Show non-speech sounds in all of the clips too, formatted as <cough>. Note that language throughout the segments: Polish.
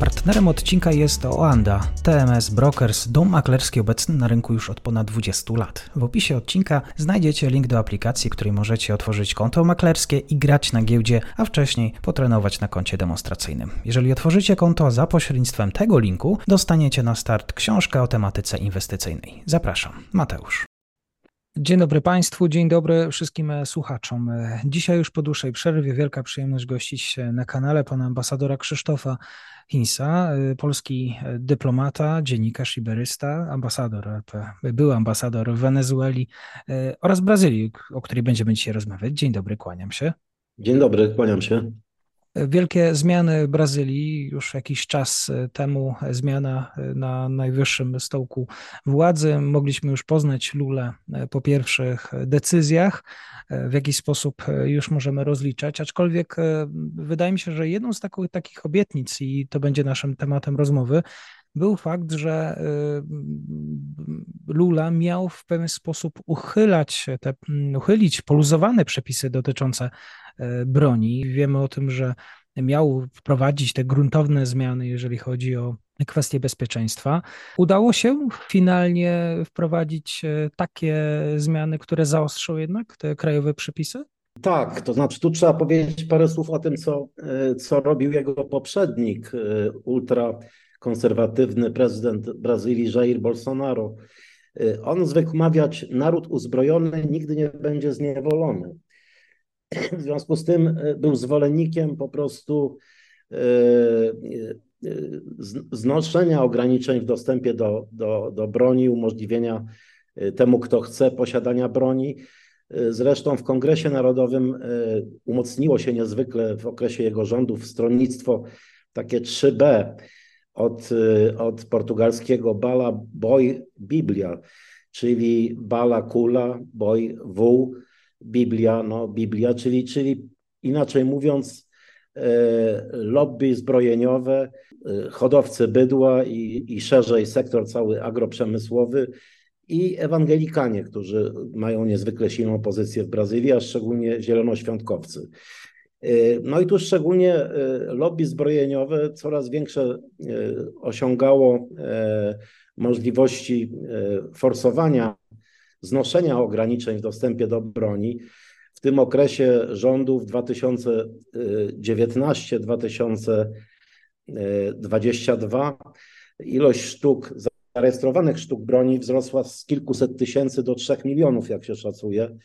Partnerem odcinka jest Oanda, TMS Brokers, dom maklerski obecny na rynku już od ponad 20 lat. W opisie odcinka znajdziecie link do aplikacji, której możecie otworzyć konto maklerskie i grać na giełdzie, a wcześniej potrenować na koncie demonstracyjnym. Jeżeli otworzycie konto za pośrednictwem tego linku, dostaniecie na start książkę o tematyce inwestycyjnej. Zapraszam, Mateusz. Dzień dobry Państwu, dzień dobry wszystkim słuchaczom. Dzisiaj już po dłuższej przerwie wielka przyjemność gościć na kanale pana ambasadora Krzysztofa Hinsa, polski dyplomata, dziennikarz iberysta, ambasador, był ambasador w Wenezueli oraz Brazylii, o której będziemy dzisiaj rozmawiać. Dzień dobry, kłaniam się. Dzień dobry, kłaniam się. Wielkie zmiany Brazylii, już jakiś czas temu zmiana na najwyższym stołku władzy. Mogliśmy już poznać Lulę po pierwszych decyzjach, w jakiś sposób już możemy rozliczać, aczkolwiek wydaje mi się, że jedną z takich, takich obietnic, i to będzie naszym tematem rozmowy, był fakt, że Lula miał w pewien sposób uchylać te, uchylić poluzowane przepisy dotyczące broni. Wiemy o tym, że miał wprowadzić te gruntowne zmiany, jeżeli chodzi o kwestie bezpieczeństwa. Udało się finalnie wprowadzić takie zmiany, które zaostrzą jednak te krajowe przepisy? Tak, to znaczy tu trzeba powiedzieć parę słów o tym, co, co robił jego poprzednik, ultrakonserwatywny prezydent Brazylii Jair Bolsonaro. On zwykł mawiać, naród uzbrojony nigdy nie będzie zniewolony. <clears throat> W związku z tym był zwolennikiem po prostu znoszenia ograniczeń w dostępie do, do, do broni, umożliwienia temu, kto chce posiadania broni. Zresztą w Kongresie Narodowym umocniło się niezwykle w okresie jego rządów stronnictwo takie 3B od, od portugalskiego bala boj Biblia, czyli bala kula, boj wół, Biblia, no Biblia, czyli, czyli inaczej mówiąc lobby zbrojeniowe, hodowcy bydła i, i szerzej sektor cały agroprzemysłowy i ewangelikanie, którzy mają niezwykle silną pozycję w Brazylii, a szczególnie zielonoświątkowcy. No i tu szczególnie lobby zbrojeniowe coraz większe osiągało możliwości forsowania znoszenia ograniczeń w dostępie do broni. W tym okresie rządów 2019-2022 ilość sztuk, zarejestrowanych sztuk broni wzrosła z kilkuset tysięcy do trzech milionów, jak się szacuje.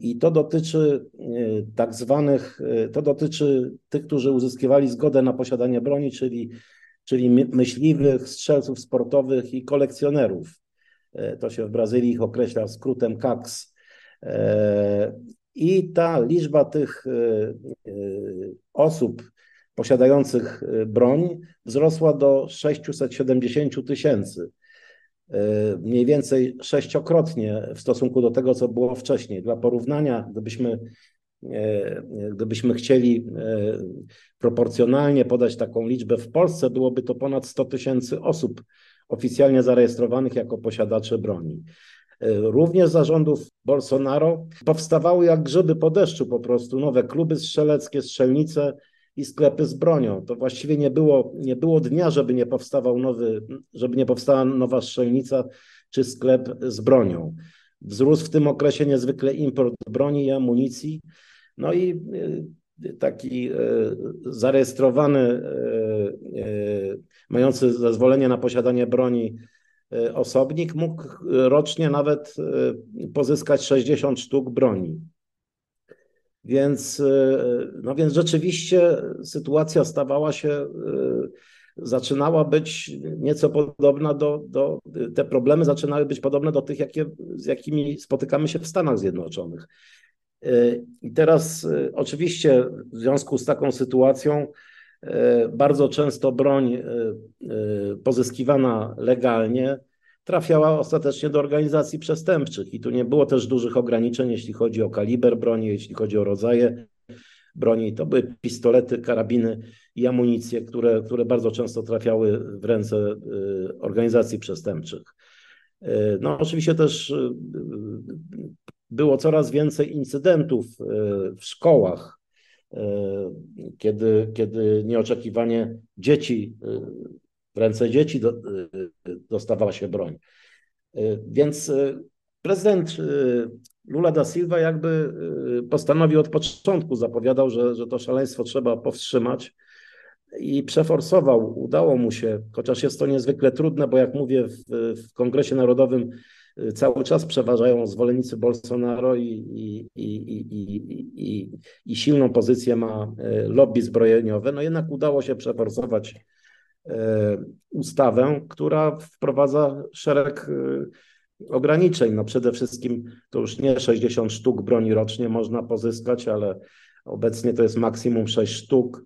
I to dotyczy tak zwanych, to dotyczy tych, którzy uzyskiwali zgodę na posiadanie broni, czyli, czyli myśliwych, strzelców sportowych i kolekcjonerów. To się w Brazylii ich określa skrótem CACS. I ta liczba tych osób posiadających broń wzrosła do 670 tysięcy. Mniej więcej sześciokrotnie w stosunku do tego, co było wcześniej. Dla porównania, gdybyśmy, gdybyśmy chcieli proporcjonalnie podać taką liczbę, w Polsce byłoby to ponad 100 tysięcy osób oficjalnie zarejestrowanych jako posiadacze broni. Również za rządów Bolsonaro powstawały jak grzyby po deszczu po prostu nowe kluby strzeleckie, strzelnice i sklepy z bronią. To właściwie nie było, nie było dnia, żeby nie powstawał nowy, żeby nie powstała nowa strzelnica czy sklep z bronią. Wzrósł w tym okresie niezwykle import broni i amunicji. No i taki zarejestrowany, mający zezwolenie na posiadanie broni osobnik mógł rocznie nawet pozyskać 60 sztuk broni. Więc, no więc rzeczywiście sytuacja stawała się, zaczynała być nieco podobna do, do, te problemy zaczynały być podobne do tych, jakie, z jakimi spotykamy się w Stanach Zjednoczonych. I teraz oczywiście w związku z taką sytuacją bardzo często broń pozyskiwana legalnie trafiała ostatecznie do organizacji przestępczych i tu nie było też dużych ograniczeń, jeśli chodzi o kaliber broni, jeśli chodzi o rodzaje broni. To były pistolety, karabiny i amunicje, które, które bardzo często trafiały w ręce y, organizacji przestępczych. Y, no, oczywiście też y, było coraz więcej incydentów w szkołach, kiedy, kiedy nieoczekiwanie dzieci, w ręce dzieci dostawała się broń. Więc prezydent Lula da Silva jakby postanowił od początku, zapowiadał, że, że to szaleństwo trzeba powstrzymać i przeforsował. Udało mu się, chociaż jest to niezwykle trudne, bo jak mówię, w, w Kongresie Narodowym y, cały czas przeważają zwolennicy Bolsonaro i, i, i, i, silną pozycję ma y, lobby zbrojeniowe. No jednak udało się przeforsować y, ustawę, która wprowadza szereg ograniczeń. No przede wszystkim to już nie 60 sztuk broni rocznie można pozyskać, ale obecnie to jest maksimum 6 sztuk.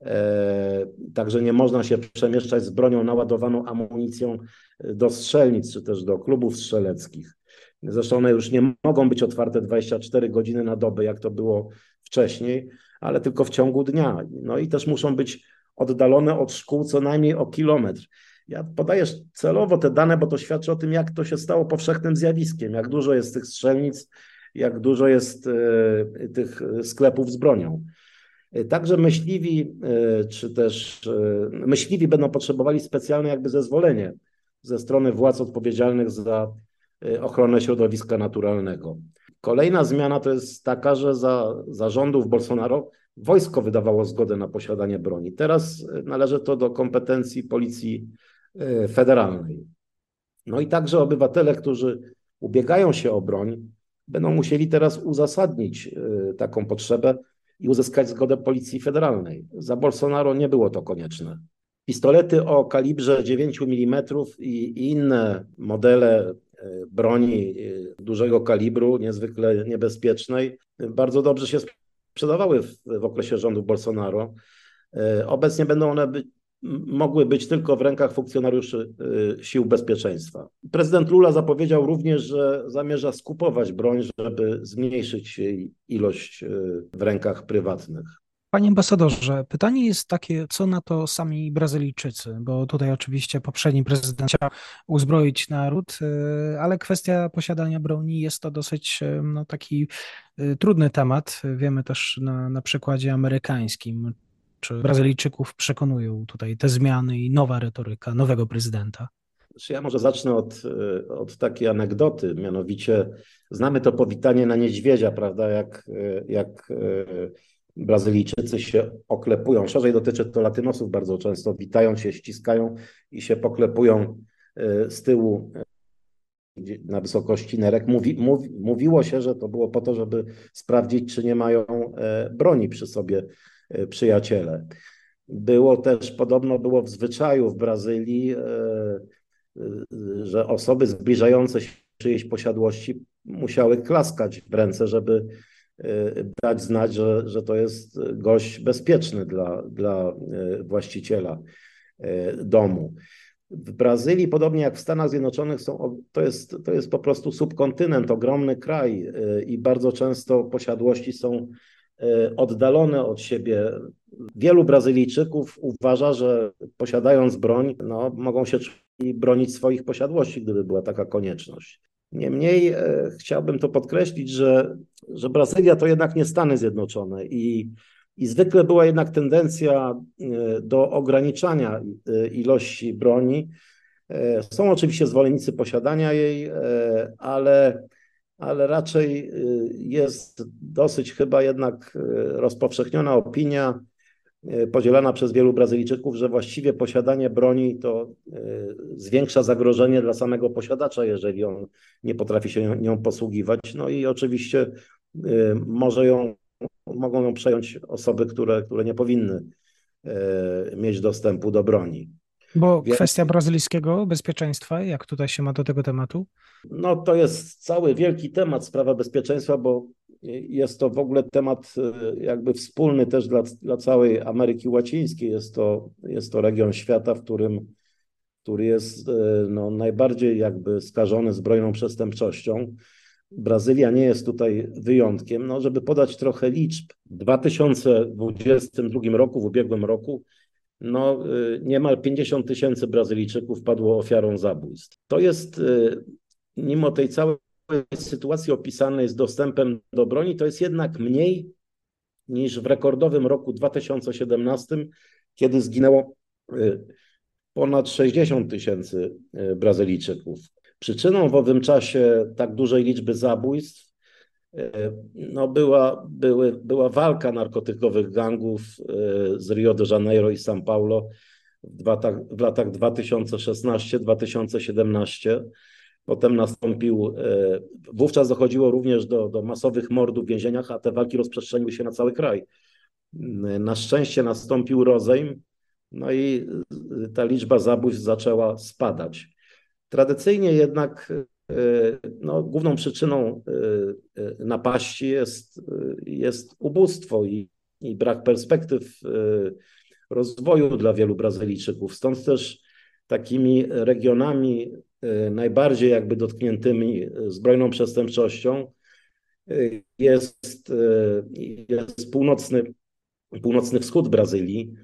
E, także nie można się przemieszczać z bronią naładowaną amunicją do strzelnic czy też do klubów strzeleckich. Zresztą one już nie mogą być otwarte 24 godziny na dobę, jak to było wcześniej, ale tylko w ciągu dnia. No i też muszą być oddalone od szkół co najmniej o kilometr. Ja podaję celowo te dane, bo to świadczy o tym, jak to się stało powszechnym zjawiskiem, jak dużo jest tych strzelnic, jak dużo jest e, tych sklepów z bronią. Także myśliwi, e, czy też e, myśliwi będą potrzebowali specjalne jakby zezwolenie ze strony władz odpowiedzialnych za e, ochronę środowiska naturalnego. Kolejna zmiana to jest taka, że za, za rządów Bolsonaro wojsko wydawało zgodę na posiadanie broni. Teraz należy to do kompetencji Policji Federalnej. No i także obywatele, którzy ubiegają się o broń, będą musieli teraz uzasadnić taką potrzebę i uzyskać zgodę Policji Federalnej. Za Bolsonaro nie było to konieczne. Pistolety o kalibrze 9 mm i inne modele e, broni e, dużego kalibru, niezwykle niebezpiecznej, bardzo dobrze się sprzedawały w, w okresie rządu Bolsonaro. E, obecnie będą one mogły być tylko w rękach funkcjonariuszy y, sił bezpieczeństwa. Prezydent Lula zapowiedział również, że zamierza skupować broń, żeby zmniejszyć jej ilość y, w rękach prywatnych. Panie ambasadorze, pytanie jest takie, co na to sami Brazylijczycy, bo tutaj oczywiście poprzedni prezydent chciał uzbroić naród, y, ale kwestia posiadania broni jest to dosyć no, taki trudny temat. Wiemy też na, na przykładzie amerykańskim, czy Brazylijczyków przekonują tutaj te zmiany i nowa retoryka nowego prezydenta? Ja może zacznę od, e, od takiej anegdoty, mianowicie znamy to powitanie na niedźwiedzia, prawda, jak, e, jak e, Brazylijczycy się oklepują. Szerzej dotyczy to latynosów bardzo często, witają się, ściskają i się poklepują z tyłu na wysokości nerek. Mówi, mówi, mówiło się, że to było po to, żeby sprawdzić, czy nie mają broni przy sobie E, przyjaciele. Było też, podobno było w zwyczaju w Brazylii, e, e, że osoby zbliżające się czyjejś posiadłości musiały klaskać w ręce, żeby dać znać, że, że to jest gość bezpieczny dla, dla właściciela domu. W Brazylii, podobnie jak w Stanach Zjednoczonych, są, to, jest, to jest po prostu subkontynent, ogromny kraj i bardzo często posiadłości są oddalone od siebie. Wielu Brazylijczyków uważa, że posiadając broń, no, mogą się bronić swoich posiadłości, gdyby była taka konieczność. Niemniej e, chciałbym to podkreślić, że, że Brazylia to jednak nie Stany Zjednoczone i, i zwykle była jednak tendencja e, do ograniczania ilości broni. Są oczywiście zwolennicy posiadania jej, ale ale raczej jest dosyć chyba jednak rozpowszechniona opinia, podzielana przez wielu Brazylijczyków, że właściwie posiadanie broni to zwiększa zagrożenie dla samego posiadacza, jeżeli on nie potrafi się nią posługiwać. No i oczywiście może ją, mogą ją przejąć osoby, które, które nie powinny mieć dostępu do broni. Bo Więc... kwestia brazylijskiego bezpieczeństwa, jak tutaj się ma do tego tematu? No to jest cały wielki temat, sprawa bezpieczeństwa, bo jest to w ogóle temat e, jakby wspólny też dla, dla całej Ameryki Łacińskiej. Jest to, jest to region świata, w którym który jest e, no, najbardziej jakby skażony zbrojną przestępczością. Brazylia nie jest tutaj wyjątkiem. No, żeby podać trochę liczb, w 2022 roku, w ubiegłym roku, no, y, niemal 50 tysięcy Brazylijczyków padło ofiarą zabójstw. To jest, mimo tej całej sytuacji opisanej z dostępem do broni, to jest jednak mniej niż w rekordowym roku 2017, kiedy zginęło y, ponad 60 tysięcy Brazylijczyków. Przyczyną w owym czasie tak dużej liczby zabójstw no była, były, była walka narkotykowych gangów z Rio de Janeiro i São Paulo w, w latach 2016-2017. Potem nastąpił, wówczas dochodziło również do, do masowych mordów w więzieniach, a te walki rozprzestrzeniły się na cały kraj. Na szczęście nastąpił rozejm, no i ta liczba zabójstw zaczęła spadać. Tradycyjnie jednak e, no, główną przyczyną e, e, napaści jest, jest ubóstwo i, i brak perspektyw rozwoju dla wielu Brazylijczyków. Stąd też takimi regionami najbardziej jakby dotkniętymi zbrojną przestępczością jest, jest północny, północny wschód Brazylii,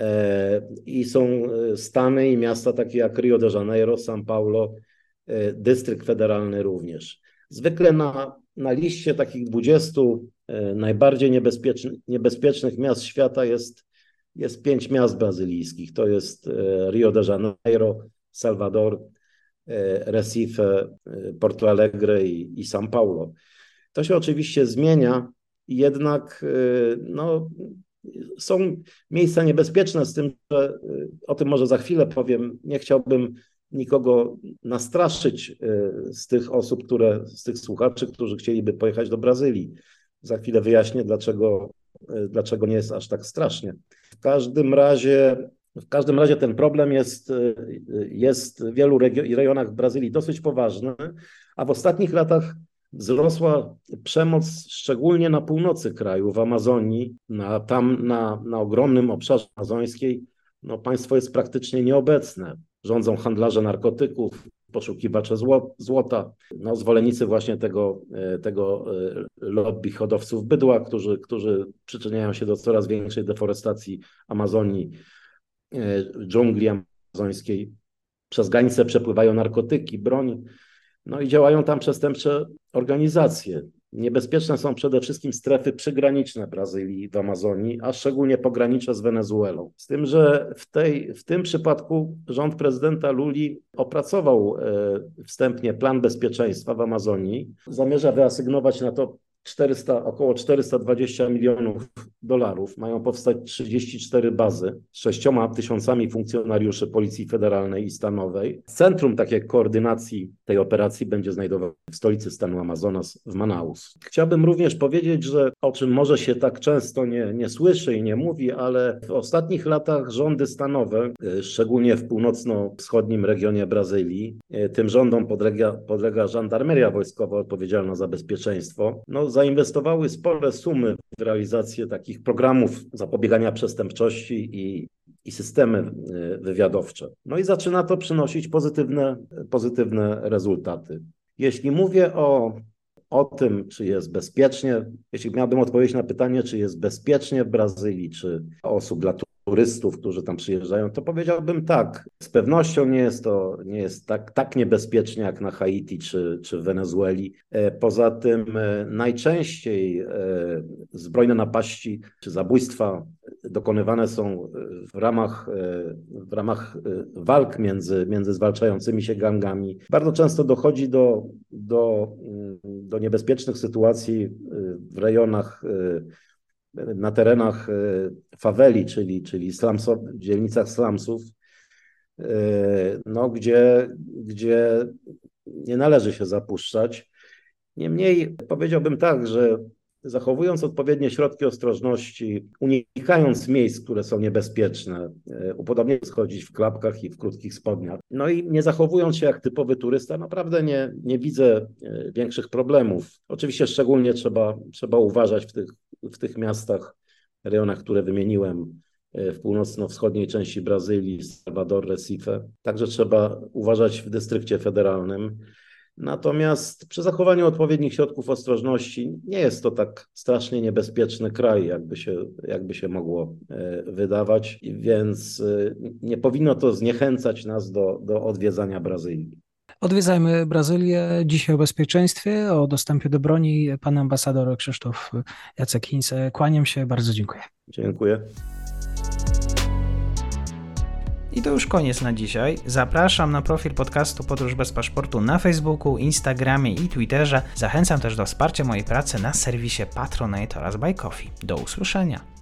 E, I są e, stany i miasta takie jak Rio de Janeiro, São Paulo, e, dystrykt federalny również. Zwykle na, na liście takich 20 najbardziej niebezpiecznych, niebezpiecznych miast świata jest, jest pięć miast brazylijskich. To jest Rio de Janeiro, Salvador, Recife, Porto Alegre i, i São Paulo. To się oczywiście zmienia, jednak no, są miejsca niebezpieczne, z tym, że o tym może za chwilę powiem. Nie chciałbym nikogo nastraszyć z tych osób, które, z tych słuchaczy, którzy chcieliby pojechać do Brazylii. Za chwilę wyjaśnię, dlaczego, dlaczego nie jest aż tak strasznie. W każdym razie, w każdym razie ten problem jest, jest w wielu rejonach Brazylii dosyć poważny, a w ostatnich latach wzrosła przemoc szczególnie na północy kraju, w Amazonii, na, tam na, na ogromnym obszarze amazońskiej. No, państwo jest praktycznie nieobecne. Rządzą handlarze narkotyków, poszukiwacze złota, no, zwolennicy właśnie tego, e, tego e, lobby hodowców bydła, którzy, którzy przyczyniają się do coraz większej deforestacji Amazonii, dżungli amazońskiej. Przez granicę przepływają narkotyki, broń. No i działają tam przestępcze organizacje. Niebezpieczne są przede wszystkim strefy przygraniczne Brazylii w Amazonii, a szczególnie pogranicze z Wenezuelą. Z tym, że w, tej, w tym przypadku rząd prezydenta Luli opracował e, wstępnie plan bezpieczeństwa w Amazonii. Zamierza wyasygnować na to 400, około 420 milionów dolarów. Mają powstać 34 bazy z 6 tysiącami funkcjonariuszy Policji Federalnej i Stanowej. Centrum takie koordynacji tej operacji będzie znajdowane w stolicy stanu Amazonas w Manaus. Chciałbym również powiedzieć, że o czym może się tak często nie, nie słyszy i nie mówi, ale w ostatnich latach rządy stanowe, y, szczególnie w północno-wschodnim regionie Brazylii, y, tym rządom podlega, podlega żandarmeria wojskowa odpowiedzialna za bezpieczeństwo, no, zainwestowały spore sumy w realizację takich programów zapobiegania przestępczości i, i systemy e, wywiadowcze. No i zaczyna to przynosić pozytywne, pozytywne rezultaty. Jeśli mówię o, o tym, czy jest bezpiecznie, jeśli miałbym odpowiedzieć na pytanie, czy jest bezpiecznie w Brazylii, czy osób dla turystów, którzy tam przyjeżdżają, to powiedziałbym tak. Z pewnością nie jest to nie jest tak, tak niebezpiecznie jak na Haiti czy, czy w Wenezueli. E, poza tym e, najczęściej e, zbrojne napaści czy zabójstwa dokonywane są w ramach, w ramach walk między, między zwalczającymi się gangami. Bardzo często dochodzi do, do, do niebezpiecznych sytuacji w rejonach na terenach e, faweli, czyli, czyli dzielnicach slumsów, e, no, gdzie, gdzie nie należy się zapuszczać. Niemniej powiedziałbym tak, że zachowując odpowiednie środki ostrożności, unikając miejsc, które są niebezpieczne, e, upodobniając chodzić w klapkach i w krótkich spodniach, no i nie zachowując się jak typowy turysta, naprawdę nie, nie widzę większych problemów. Oczywiście szczególnie trzeba, trzeba uważać w tych w tych miastach, rejonach, które wymieniłem, e, w północno-wschodniej części Brazylii, Salvador, Recife. Także trzeba uważać w dystrykcie federalnym. Natomiast przy zachowaniu odpowiednich środków ostrożności nie jest to tak strasznie niebezpieczny kraj, jakby się, jakby się mogło e, wydawać, więc e, nie powinno to zniechęcać nas do, do odwiedzania Brazylii. Odwiedzajmy Brazylię. Dzisiaj o bezpieczeństwie, o dostępie do broni. Pan ambasador Krzysztof Jacek Hinz. Kłaniam się, bardzo dziękuję. Dziękuję. I to już koniec na dzisiaj. Zapraszam na profil podcastu Podróż bez paszportu na Facebooku, Instagramie i Twitterze. Zachęcam też do wsparcia mojej pracy na serwisie Patronite oraz Buy Coffee. Do usłyszenia.